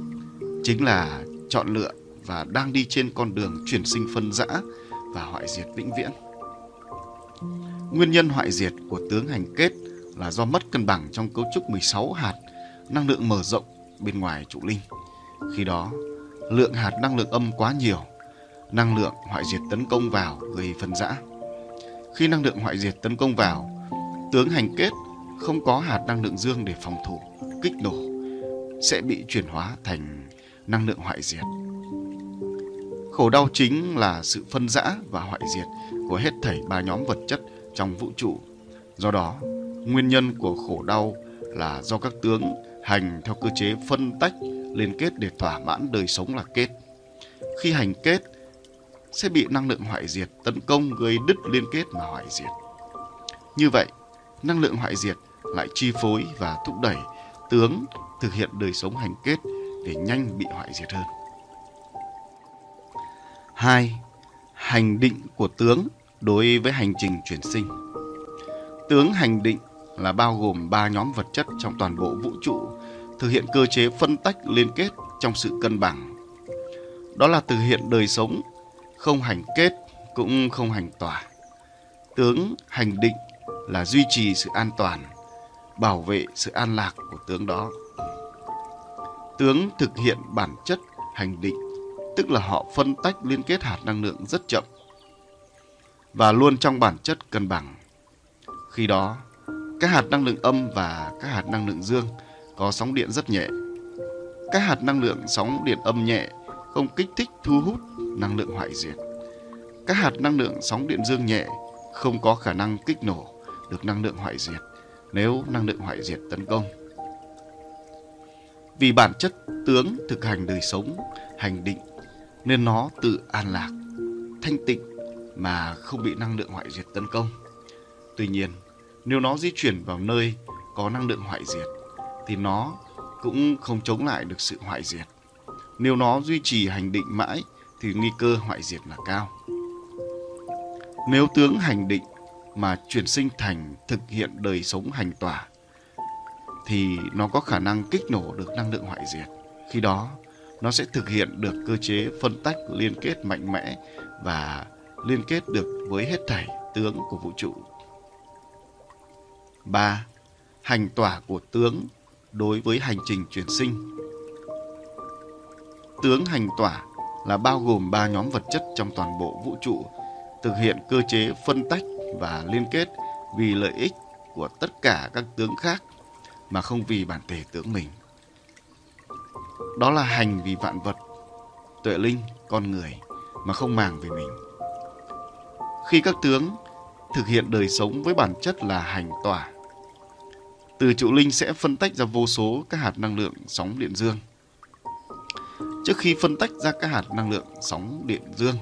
chính là chọn lựa và đang đi trên con đường chuyển sinh phân rã và hoại diệt vĩnh viễn. Nguyên nhân hoại diệt của tướng hành kết là do mất cân bằng trong cấu trúc 16 hạt năng lượng mở rộng bên ngoài trụ linh. Khi đó, lượng hạt năng lượng âm quá nhiều, năng lượng hoại diệt tấn công vào gây phân rã. Khi năng lượng hoại diệt tấn công vào, tướng hành kết không có hạt năng lượng dương để phòng thủ, kích nổ sẽ bị chuyển hóa thành năng lượng hoại diệt. Khổ đau chính là sự phân rã và hoại diệt của hết thảy ba nhóm vật chất trong vũ trụ. Do đó, nguyên nhân của khổ đau là do các tướng hành theo cơ chế phân tách liên kết để thỏa mãn đời sống là kết. Khi hành kết sẽ bị năng lượng hoại diệt tấn công gây đứt liên kết mà hoại diệt. Như vậy, năng lượng hoại diệt lại chi phối và thúc đẩy tướng thực hiện đời sống hành kết để nhanh bị hoại diệt hơn. 2. Hành định của tướng đối với hành trình chuyển sinh. Tướng hành định là bao gồm ba nhóm vật chất trong toàn bộ vũ trụ thực hiện cơ chế phân tách liên kết trong sự cân bằng. Đó là thực hiện đời sống không hành kết cũng không hành tỏa. Tướng hành định là duy trì sự an toàn, bảo vệ sự an lạc của tướng đó. Tướng thực hiện bản chất hành định, tức là họ phân tách liên kết hạt năng lượng rất chậm và luôn trong bản chất cân bằng. Khi đó, các hạt năng lượng âm và các hạt năng lượng dương có sóng điện rất nhẹ. Các hạt năng lượng sóng điện âm nhẹ không kích thích thu hút năng lượng hoại diệt. Các hạt năng lượng sóng điện dương nhẹ không có khả năng kích nổ được năng lượng hoại diệt nếu năng lượng hoại diệt tấn công. Vì bản chất tướng thực hành đời sống, hành định nên nó tự an lạc, thanh tịnh mà không bị năng lượng hoại diệt tấn công. Tuy nhiên, nếu nó di chuyển vào nơi có năng lượng hoại diệt thì nó cũng không chống lại được sự hoại diệt. Nếu nó duy trì hành định mãi thì nguy cơ hoại diệt là cao. Nếu tướng hành định mà chuyển sinh thành thực hiện đời sống hành tỏa thì nó có khả năng kích nổ được năng lượng hoại diệt. Khi đó, nó sẽ thực hiện được cơ chế phân tách liên kết mạnh mẽ và liên kết được với hết thảy tướng của vũ trụ. 3. Hành tỏa của tướng đối với hành trình chuyển sinh. Tướng hành tỏa là bao gồm ba nhóm vật chất trong toàn bộ vũ trụ, thực hiện cơ chế phân tách và liên kết vì lợi ích của tất cả các tướng khác mà không vì bản thể tướng mình. Đó là hành vì vạn vật, tuệ linh, con người mà không màng về mình. Khi các tướng thực hiện đời sống với bản chất là hành tỏa, từ trụ linh sẽ phân tách ra vô số các hạt năng lượng sóng điện dương. Trước khi phân tách ra các hạt năng lượng sóng điện dương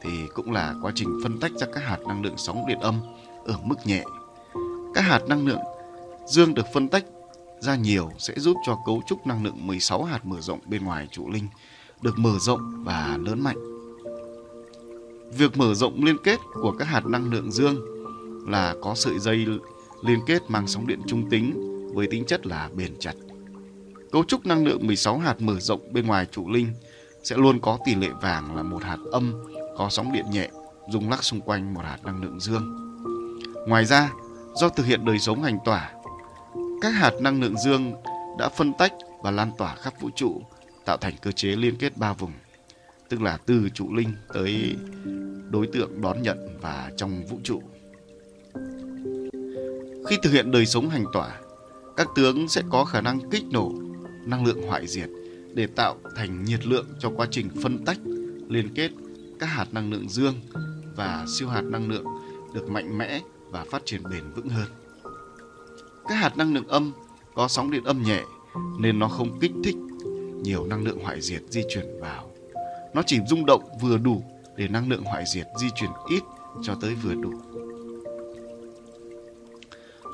thì cũng là quá trình phân tách ra các hạt năng lượng sóng điện âm ở mức nhẹ. Các hạt năng lượng dương được phân tách ra nhiều sẽ giúp cho cấu trúc năng lượng 16 hạt mở rộng bên ngoài trụ linh được mở rộng và lớn mạnh. Việc mở rộng liên kết của các hạt năng lượng dương là có sợi dây liên kết mang sóng điện trung tính với tính chất là bền chặt. Cấu trúc năng lượng 16 hạt mở rộng bên ngoài trụ linh sẽ luôn có tỷ lệ vàng là một hạt âm có sóng điện nhẹ rung lắc xung quanh một hạt năng lượng dương. Ngoài ra, do thực hiện đời sống hành tỏa, các hạt năng lượng dương đã phân tách và lan tỏa khắp vũ trụ, tạo thành cơ chế liên kết ba vùng, tức là từ trụ linh tới đối tượng đón nhận và trong vũ trụ. Khi thực hiện đời sống hành tỏa, các tướng sẽ có khả năng kích nổ năng lượng hoại diệt để tạo thành nhiệt lượng cho quá trình phân tách, liên kết các hạt năng lượng dương và siêu hạt năng lượng được mạnh mẽ và phát triển bền vững hơn. Các hạt năng lượng âm có sóng điện âm nhẹ nên nó không kích thích nhiều năng lượng hoại diệt di chuyển vào. Nó chỉ rung động vừa đủ để năng lượng hoại diệt di chuyển ít cho tới vừa đủ.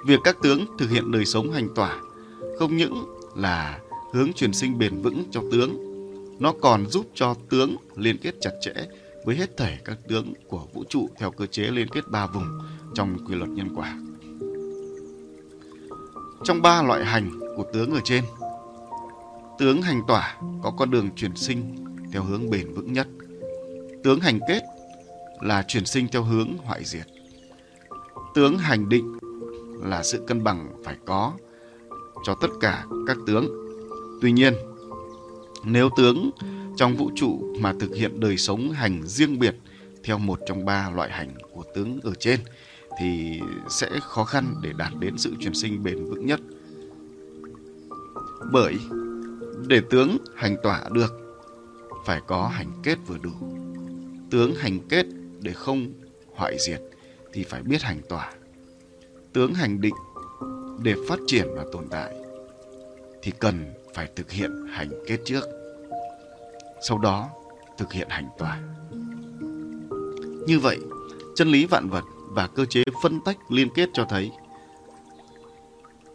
Việc các tướng thực hiện đời sống hành tỏa không những là hướng truyền sinh bền vững cho tướng, nó còn giúp cho tướng liên kết chặt chẽ với hết thảy các tướng của vũ trụ theo cơ chế liên kết ba vùng trong quy luật nhân quả. Trong ba loại hành của tướng ở trên, tướng hành tỏa có con đường chuyển sinh theo hướng bền vững nhất. Tướng hành kết là chuyển sinh theo hướng hoại diệt. Tướng hành định là sự cân bằng phải có cho tất cả các tướng. Tuy nhiên, nếu tướng trong vũ trụ mà thực hiện đời sống hành riêng biệt theo một trong ba loại hành của tướng ở trên thì sẽ khó khăn để đạt đến sự chuyển sinh bền vững nhất. Bởi để tướng hành tỏa được, phải có hành kết vừa đủ. Tướng hành kết để không hoại diệt thì phải biết hành tỏa tướng hành định để phát triển và tồn tại thì cần phải thực hiện hành kết trước sau đó thực hiện hành tỏa như vậy, chân lý vạn vật và cơ chế phân tách liên kết cho thấy,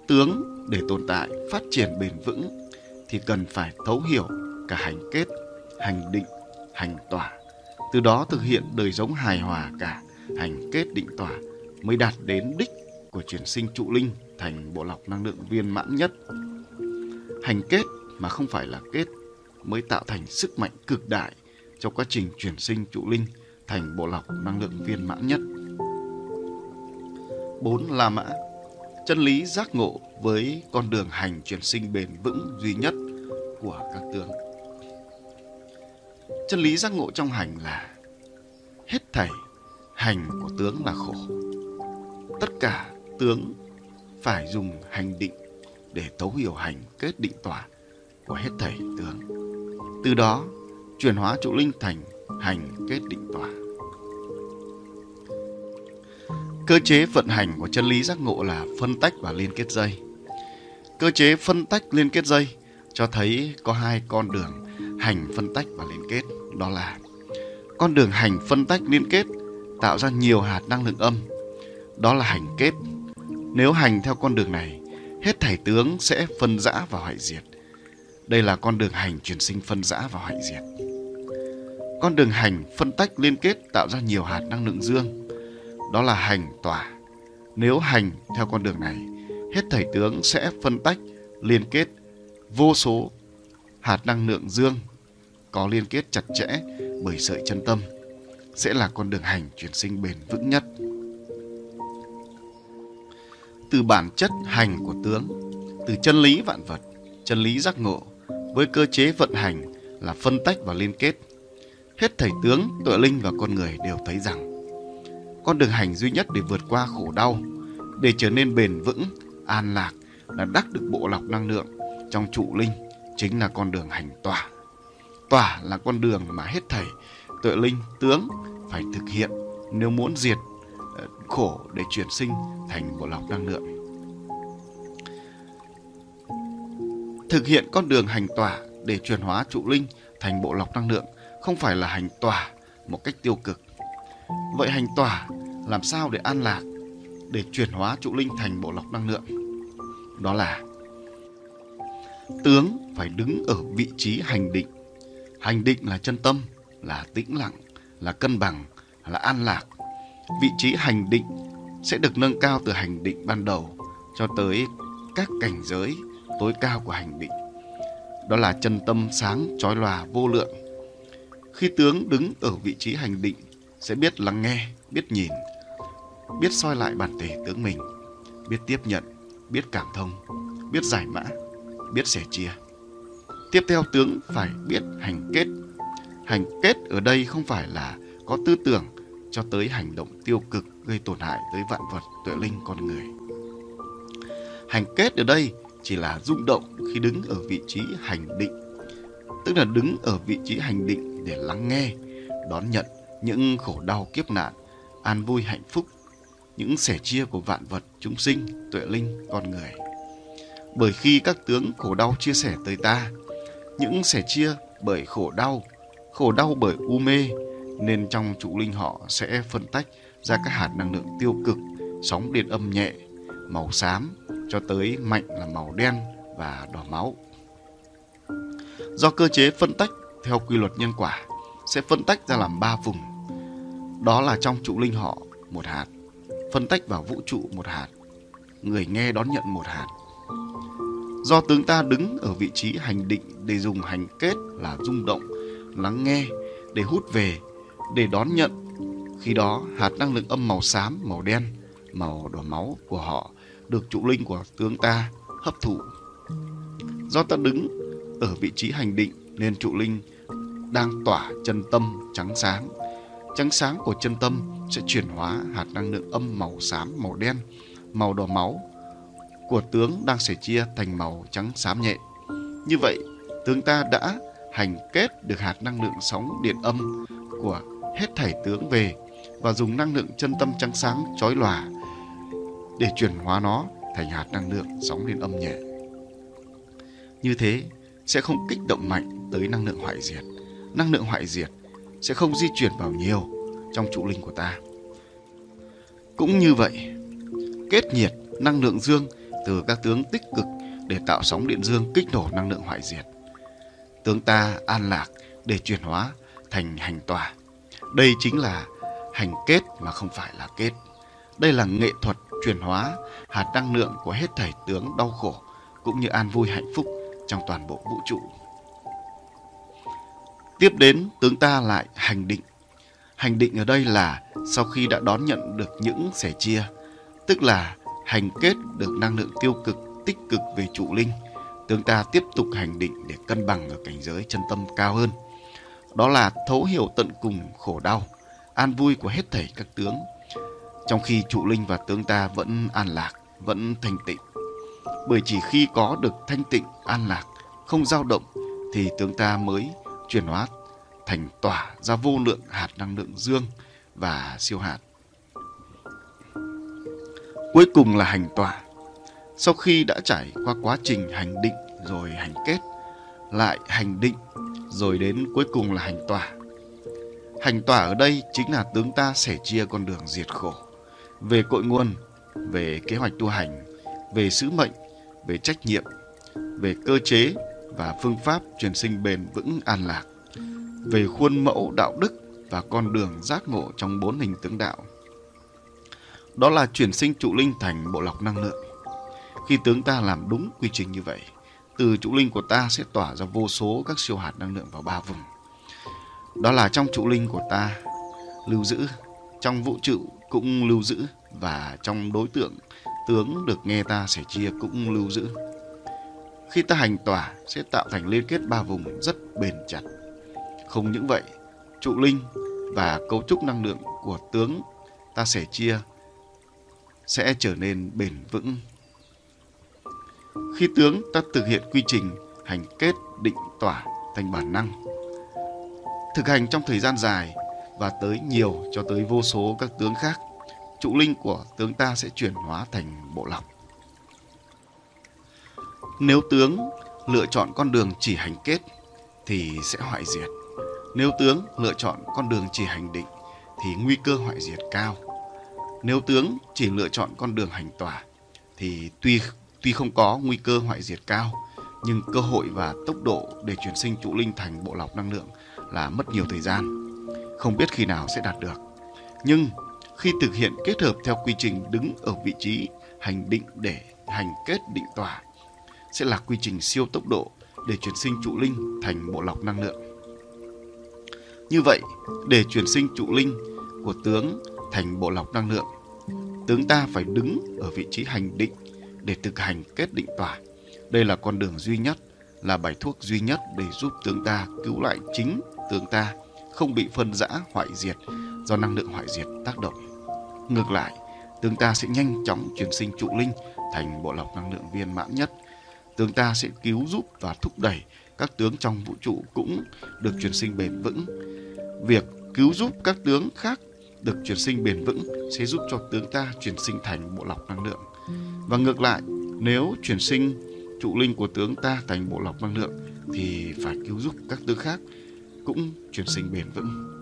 tướng để tồn tại, phát triển bền vững thì cần phải thấu hiểu cả hành kết, hành định, hành tỏa từ đó thực hiện đời sống hài hòa cả hành kết định tỏa mới đạt đến đích của chuyển sinh trụ linh thành bộ lọc năng lượng viên mãn nhất. Hành kết mà không phải là kết mới tạo thành sức mạnh cực đại trong quá trình chuyển sinh trụ linh thành bộ lọc năng lượng viên mãn nhất. 4. La Mã Chân lý giác ngộ với con đường hành chuyển sinh bền vững duy nhất của các tướng. Chân lý giác ngộ trong hành là hết thảy hành của tướng là khổ. Tất cả tướng phải dùng hành định để thấu hiểu hành kết định tỏa của hết thảy tướng. Từ đó, chuyển hóa trụ linh thành hành kết định tỏa. Cơ chế vận hành của chân lý giác ngộ là phân tách và liên kết dây. Cơ chế phân tách liên kết dây cho thấy có hai con đường hành phân tách và liên kết, đó là con đường hành phân tách liên kết tạo ra nhiều hạt năng lượng âm, đó là hành kết Nếu hành theo con đường này, hết thảy tướng sẽ phân rã và hoại diệt. Đây là con đường hành chuyển sinh phân rã và hoại diệt. Con đường hành phân tách liên kết tạo ra nhiều hạt năng lượng dương. Đó là hành tỏa. Nếu hành theo con đường này, hết thảy tướng sẽ phân tách liên kết vô số hạt năng lượng dương có liên kết chặt chẽ bởi sợi chân tâm sẽ là con đường hành chuyển sinh bền vững nhất. Từ bản chất hành của tướng, từ chân lý vạn vật, chân lý giác ngộ với cơ chế vận hành là phân tách và liên kết. Hết thầy tướng, tựa linh và con người đều thấy rằng con đường hành duy nhất để vượt qua khổ đau, để trở nên bền vững, an lạc là đắc được bộ lọc năng lượng trong trụ linh chính là con đường hành tỏa. Tỏa là con đường mà hết thầy tuệ linh tướng phải thực hiện nếu muốn diệt ờ, khổ để chuyển sinh thành bộ lọc năng lượng. Thực hiện con đường hành tỏa để chuyển hóa trụ linh thành bộ lọc năng lượng không phải là hành tỏa một cách tiêu cực. Vậy hành tỏa làm sao để an lạc, để chuyển hóa trụ linh thành bộ lọc năng lượng? Đó là tướng phải đứng ở vị trí hành định. Hành định là chân tâm, là tĩnh lặng, là cân bằng, là an lạc. Vị trí hành định sẽ được nâng cao từ hành định ban đầu cho tới các cảnh giới tối cao của hành định. Đó là chân tâm sáng chói lòa vô lượng. Khi tướng đứng ở vị trí hành định sẽ biết lắng nghe, biết nhìn, biết soi lại bản thể tướng mình, biết tiếp nhận, biết cảm thông, biết giải mã, biết sẻ chia. Tiếp theo tướng phải biết hành kết. Hành kết ở đây không phải là có tư tưởng cho tới hành động tiêu cực gây tổn hại tới vạn vật, tuệ linh con người. Hành kết ở đây chỉ là rung động khi đứng ở vị trí hành định, tức là đứng ở vị trí hành định để lắng nghe, đón nhận những khổ đau kiếp nạn, an vui hạnh phúc, những sẻ chia của vạn vật chúng sinh, tuệ linh, con người. Bởi khi các tướng khổ đau chia sẻ tới ta, những sẻ chia bởi khổ đau, khổ đau bởi u mê, nên trong trụ linh họ sẽ phân tách ra các hạt năng lượng tiêu cực, sóng điện âm nhẹ, màu xám cho tới mạnh là màu đen và đỏ máu. Do cơ chế phân tách theo quy luật nhân quả sẽ phân tách ra làm ba vùng. Đó là trong trụ linh họ một hạt, phân tách vào vũ trụ một hạt, người nghe đón nhận một hạt. Do tướng ta đứng ở vị trí hành định để dùng hành kết là rung động, lắng nghe để hút về, để đón nhận. Khi đó hạt năng lượng âm màu xám, màu đen, màu đỏ máu của họ được trụ linh của tướng ta hấp thụ. Do ta đứng ở vị trí hành định nên trụ linh đang tỏa chân tâm trắng sáng. Trắng sáng của chân tâm sẽ chuyển hóa hạt năng lượng âm màu xám, màu đen, màu đỏ máu của tướng đang sẻ chia thành màu trắng xám nhẹ. Như vậy, tướng ta đã hành kết được hạt năng lượng sóng điện âm của hết thảy tướng về và dùng năng lượng chân tâm trắng sáng chói lòa để chuyển hóa nó thành hạt năng lượng sóng điện âm nhẹ. Như thế sẽ không kích động mạnh tới năng lượng hoại diệt. Năng lượng hoại diệt sẽ không di chuyển vào nhiều trong trụ linh của ta. Cũng như vậy, kết nhiệt năng lượng dương từ các tướng tích cực để tạo sóng điện dương kích nổ năng lượng hoại diệt. Tướng ta an lạc để chuyển hóa thành hành tỏa. Đây chính là hành kết mà không phải là kết. Đây là nghệ thuật chuyển hóa hạt năng lượng của hết thảy tướng đau khổ cũng như an vui hạnh phúc trong toàn bộ vũ trụ. Tiếp đến tướng ta lại hành định. Hành định ở đây là sau khi đã đón nhận được những sẻ chia, tức là hành kết được năng lượng tiêu cực tích cực về trụ linh tướng ta tiếp tục hành định để cân bằng ở cảnh giới chân tâm cao hơn. Đó là thấu hiểu tận cùng khổ đau an vui của hết thảy các tướng. Trong khi trụ linh và tướng ta vẫn an lạc vẫn thanh tịnh. Bởi chỉ khi có được thanh tịnh an lạc không dao động thì tướng ta mới chuyển hóa thành tỏa ra vô lượng hạt năng lượng dương và siêu hạt Cuối cùng là hành tỏa. Sau khi đã trải qua quá trình hành định rồi hành kết, lại hành định rồi đến cuối cùng là hành tỏa. Hành tỏa ở đây chính là tướng ta sẻ chia con đường diệt khổ. Về cội nguồn, về kế hoạch tu hành, về sứ mệnh, về trách nhiệm, về cơ chế và phương pháp truyền sinh bền vững an lạc, về khuôn mẫu đạo đức và con đường giác ngộ trong bốn hình tướng đạo. Đó là chuyển sinh trụ linh thành bộ lọc năng lượng. Khi tướng ta làm đúng quy trình như vậy, từ trụ linh của ta sẽ tỏa ra vô số các siêu hạt năng lượng vào ba vùng. Đó là trong trụ linh của ta lưu giữ, trong vũ trụ cũng lưu giữ và trong đối tượng tướng được nghe ta sẻ chia cũng lưu giữ. Khi ta hành tỏa sẽ tạo thành liên kết ba vùng rất bền chặt. Không những vậy, trụ linh và cấu trúc năng lượng của tướng ta sẻ chia sẽ trở nên bền vững. Khi tướng ta thực hiện quy trình hành kết định tỏa thành bản năng. Thực hành trong thời gian dài và tới nhiều cho tới vô số các tướng khác, trụ linh của tướng ta sẽ chuyển hóa thành bộ lọc. Nếu tướng lựa chọn con đường chỉ hành kết thì sẽ hoại diệt. Nếu tướng lựa chọn con đường chỉ hành định thì nguy cơ hoại diệt cao. Nếu tướng chỉ lựa chọn con đường hành tỏa thì tuy tuy không có nguy cơ hoại diệt cao nhưng cơ hội và tốc độ để chuyển sinh trụ linh thành bộ lọc năng lượng là mất nhiều thời gian, không biết khi nào sẽ đạt được. Nhưng khi thực hiện kết hợp theo quy trình đứng ở vị trí hành định để hành kết định tỏa sẽ là quy trình siêu tốc độ để chuyển sinh trụ linh thành bộ lọc năng lượng. Như vậy, để chuyển sinh trụ linh của tướng thành bộ lọc năng lượng, tướng ta phải đứng ở vị trí hành định để thực hành kết định tỏa. Đây là con đường duy nhất, là bài thuốc duy nhất để giúp tướng ta cứu lại chính tướng ta không bị phân rã hoại diệt do năng lượng hoại diệt tác động. Ngược lại, tướng ta sẽ nhanh chóng chuyển sinh trụ linh thành bộ lọc năng lượng viên mãn nhất. Tướng ta sẽ cứu giúp và thúc đẩy các tướng trong vũ trụ cũng được chuyển sinh bền vững. Việc cứu giúp các tướng khác được chuyển sinh bền vững sẽ giúp cho tướng ta chuyển sinh thành bộ lọc năng lượng. Và ngược lại, nếu chuyển sinh trụ linh của tướng ta thành bộ lọc năng lượng thì phải cứu giúp các tướng khác cũng chuyển sinh bền vững.